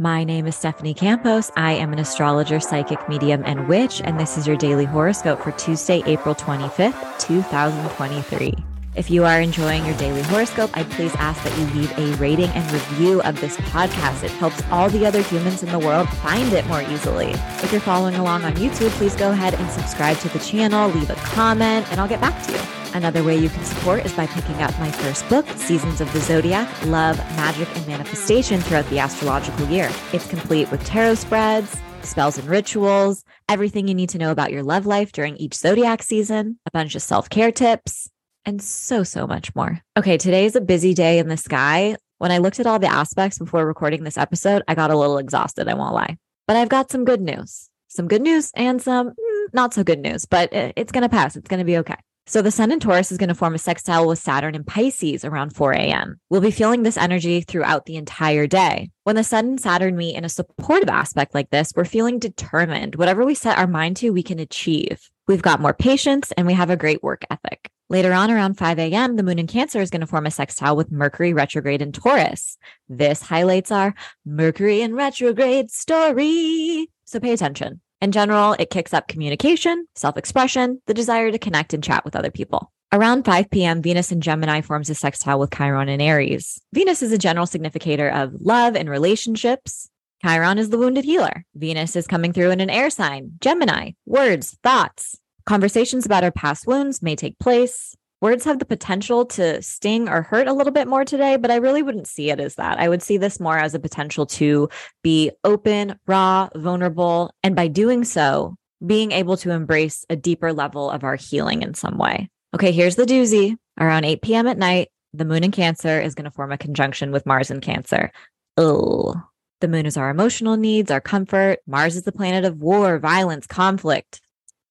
My name is Stephanie Campos. I am an astrologer, psychic medium, and witch, and this is your daily horoscope for Tuesday, April 25th, 2023. If you are enjoying your daily horoscope, I please ask that you leave a rating and review of this podcast. It helps all the other humans in the world find it more easily. If you're following along on YouTube, please go ahead and subscribe to the channel, leave a comment, and I'll get back to you. Another way you can support is by picking up my first book, Seasons of the Zodiac Love, Magick, and Manifestation throughout the astrological year. It's complete with tarot spreads, spells and rituals, everything you need to know about your love life during each zodiac season, a bunch of self care tips, and so, so much more. Okay, today is a busy day in the sky. When I looked at all the aspects before recording this episode, I got a little exhausted, I won't lie. But I've got some good news, some good news and some mm, not so good news, but it's going to pass. It's going to be okay. So the sun in Taurus is going to form a sextile with Saturn in Pisces around 4 a.m. We'll be feeling this energy throughout the entire day. When the sun and Saturn meet in a supportive aspect like this, we're feeling determined. Whatever we set our mind to, we can achieve. We've got more patience and we have a great work ethic. Later on around 5 a.m., the moon in Cancer is going to form a sextile with Mercury retrograde in Taurus. This highlights our Mercury in retrograde story. So pay attention. In general, it kicks up communication, self expression, the desire to connect and chat with other people. Around 5 p.m., Venus in Gemini forms a sextile with Chiron in Aries. Venus is a general significator of love and relationships. Chiron is the wounded healer. Venus is coming through in an air sign, Gemini, words, thoughts. Conversations about our past wounds may take place. Words have the potential to sting or hurt a little bit more today, but I really wouldn't see it as that. I would see this more as a potential to be open, raw, vulnerable, and by doing so, being able to embrace a deeper level of our healing in some way. Okay, here's the doozy. Around 8 p.m. at night, the moon in Cancer is going to form a conjunction with Mars in Cancer. Oh, the moon is our emotional needs, our comfort. Mars is the planet of war, violence, conflict.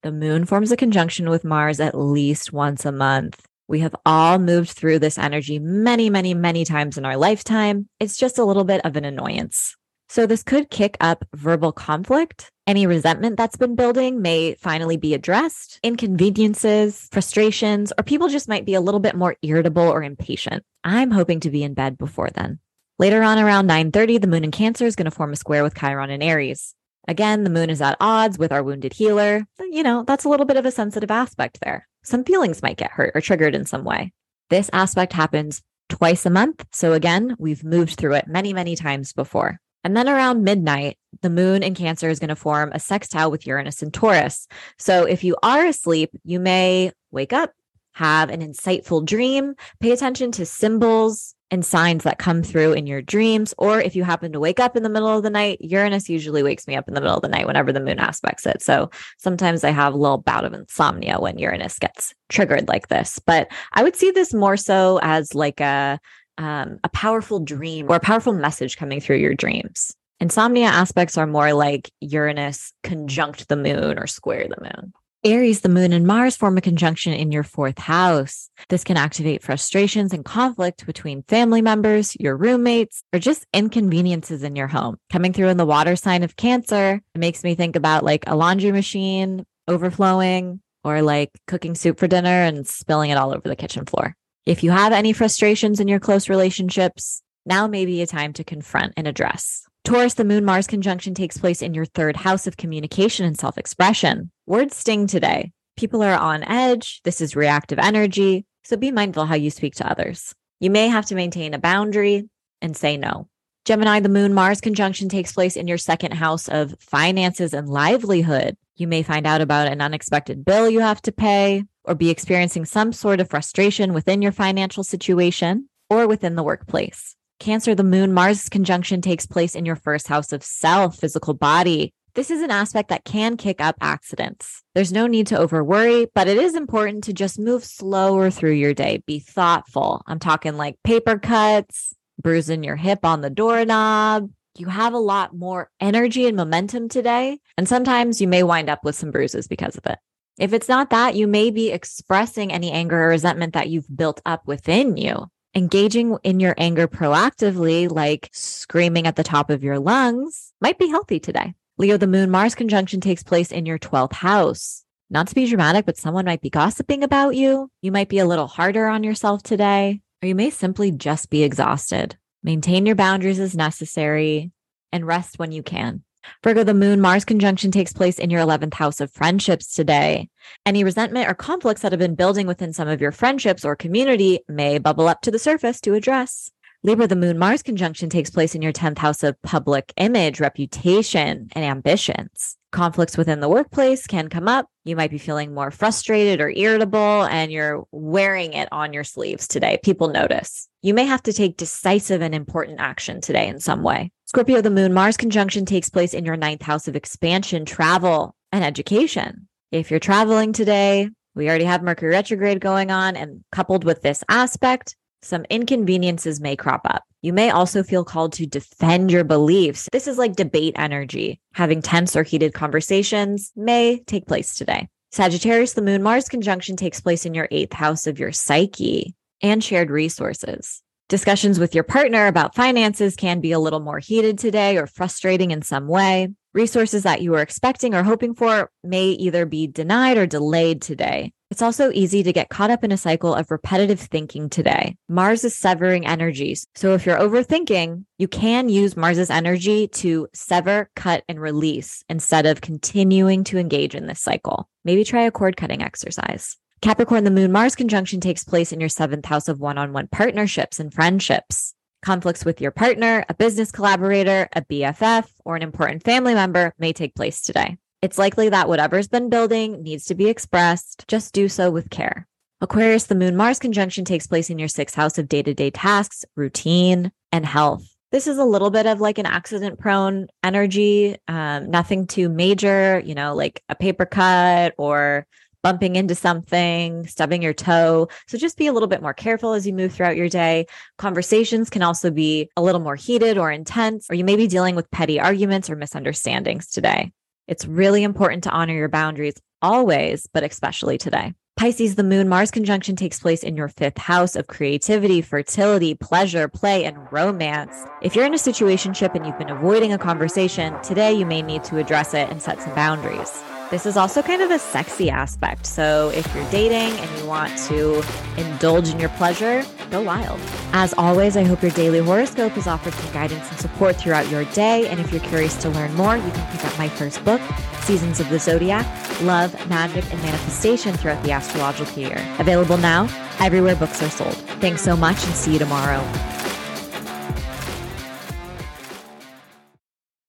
The moon forms a conjunction with Mars at least once a month. We have all moved through this energy many, many, many times in our lifetime. It's just a little bit of an annoyance. So, this could kick up verbal conflict. Any resentment that's been building may finally be addressed. Inconveniences, frustrations, or people just might be a little bit more irritable or impatient. I'm hoping to be in bed before then. Later on around 9:30, the moon in Cancer is going to form a square with Chiron in Aries. Again, the moon is at odds with our wounded healer. You know, that's a little bit of a sensitive aspect there. Some feelings might get hurt or triggered in some way. This aspect happens twice a month. So again, we've moved through it many, many times before. And then around midnight, the moon in Cancer is going to form a sextile with Uranus and Taurus. So if you are asleep, you may wake up, have an insightful dream, pay attention to symbols, and signs that come through in your dreams. Or if you happen to wake up in the middle of the night, Uranus usually wakes me up in the middle of the night whenever the moon aspects it. So sometimes I have a little bout of insomnia when Uranus gets triggered like this. But I would see this more so as like a um, a powerful dream or a powerful message coming through your dreams. Insomnia aspects are more like Uranus conjunct the moon or square the moon. Aries, the moon and Mars form a conjunction in your fourth house. This can activate frustrations and conflict between family members, your roommates, or just inconveniences in your home. Coming through in the water sign of Cancer, it makes me think about like a laundry machine overflowing or like cooking soup for dinner and spilling it all over the kitchen floor. If you have any frustrations in your close relationships, now may be a time to confront and address. Taurus, the moon Mars conjunction takes place in your third house of communication and self expression. Words sting today. People are on edge. This is reactive energy. So be mindful how you speak to others. You may have to maintain a boundary and say no. Gemini, the moon Mars conjunction takes place in your second house of finances and livelihood. You may find out about an unexpected bill you have to pay or be experiencing some sort of frustration within your financial situation or within the workplace. Cancer, the moon Mars conjunction takes place in your first house of self, physical body. This is an aspect that can kick up accidents. There's no need to over worry, but it is important to just move slower through your day. Be thoughtful. I'm talking like paper cuts, bruising your hip on the doorknob. You have a lot more energy and momentum today. And sometimes you may wind up with some bruises because of it. If it's not that, you may be expressing any anger or resentment that you've built up within you engaging in your anger proactively, like screaming at the top of your lungs, might be healthy today. Leo, the moon Mars conjunction takes place in your 12th house. Not to be dramatic, but someone might be gossiping about you. You might be a little harder on yourself today, or you may simply just be exhausted. Maintain your boundaries as necessary. and rest when you can. Virgo, the moon Mars conjunction takes place in your 11th house of friendships today. Any resentment or conflicts that have been building within some of your friendships or community may bubble up to the surface to address. Libra, the moon Mars conjunction takes place in your 10th house of public image, reputation, and ambitions. Conflicts within the workplace can come up. You might be feeling more frustrated or irritable, and you're wearing it on your sleeves today. People notice. You may have to take decisive and important action today in some way. Scorpio, the moon Mars conjunction takes place in your ninth house of expansion, travel, and education. If you're traveling today, we already have Mercury retrograde going on, and coupled with this aspect, some inconveniences may crop up. You may also feel called to defend your beliefs. This is like debate energy. Having tense or heated conversations may take place today. Sagittarius, the moon Mars conjunction takes place in your eighth house of your psyche and shared resources. Discussions with your partner about finances can be a little more heated today or frustrating in some way. Resources that you were expecting or hoping for may either be denied or delayed today. It's also easy to get caught up in a cycle of repetitive thinking today. Mars is severing energies. So if you're overthinking, you can use Mars's energy to sever, cut, and release instead of continuing to engage in this cycle. Maybe try a cord cutting exercise. Capricorn, the moon Mars conjunction takes place in your seventh house of one on one partnerships and friendships. Conflicts with your partner, a business collaborator, a BFF, or an important family member may take place today. It's likely that whatever's been building needs to be expressed. Just do so with care. Aquarius, the moon Mars conjunction takes place in your sixth house of day to day tasks, routine, and health. This is a little bit of like an accident prone energy, um, nothing too major, you know, like a paper cut or bumping into something, stubbing your toe. So just be a little bit more careful as you move throughout your day. Conversations can also be a little more heated or intense, or you may be dealing with petty arguments or misunderstandings today. It's really important to honor your boundaries always, but especially today. Pisces, the moon Mars conjunction takes place in your fifth house of creativity, fertility, pleasure, play, and romance. If you're in a situationship and you've been avoiding a conversation, today you may need to address it and set some boundaries. This is also kind of a sexy aspect. So if you're dating and you want to indulge in your pleasure, go wild. As always, I hope your daily horoscope has offered some guidance and support throughout your day. And if you're curious to learn more, you can pick up my first book, Seasons of the Zodiac Love, Magick, and Manifestation Throughout the Astrological Year. Available now everywhere books are sold. Thanks so much and see you tomorrow.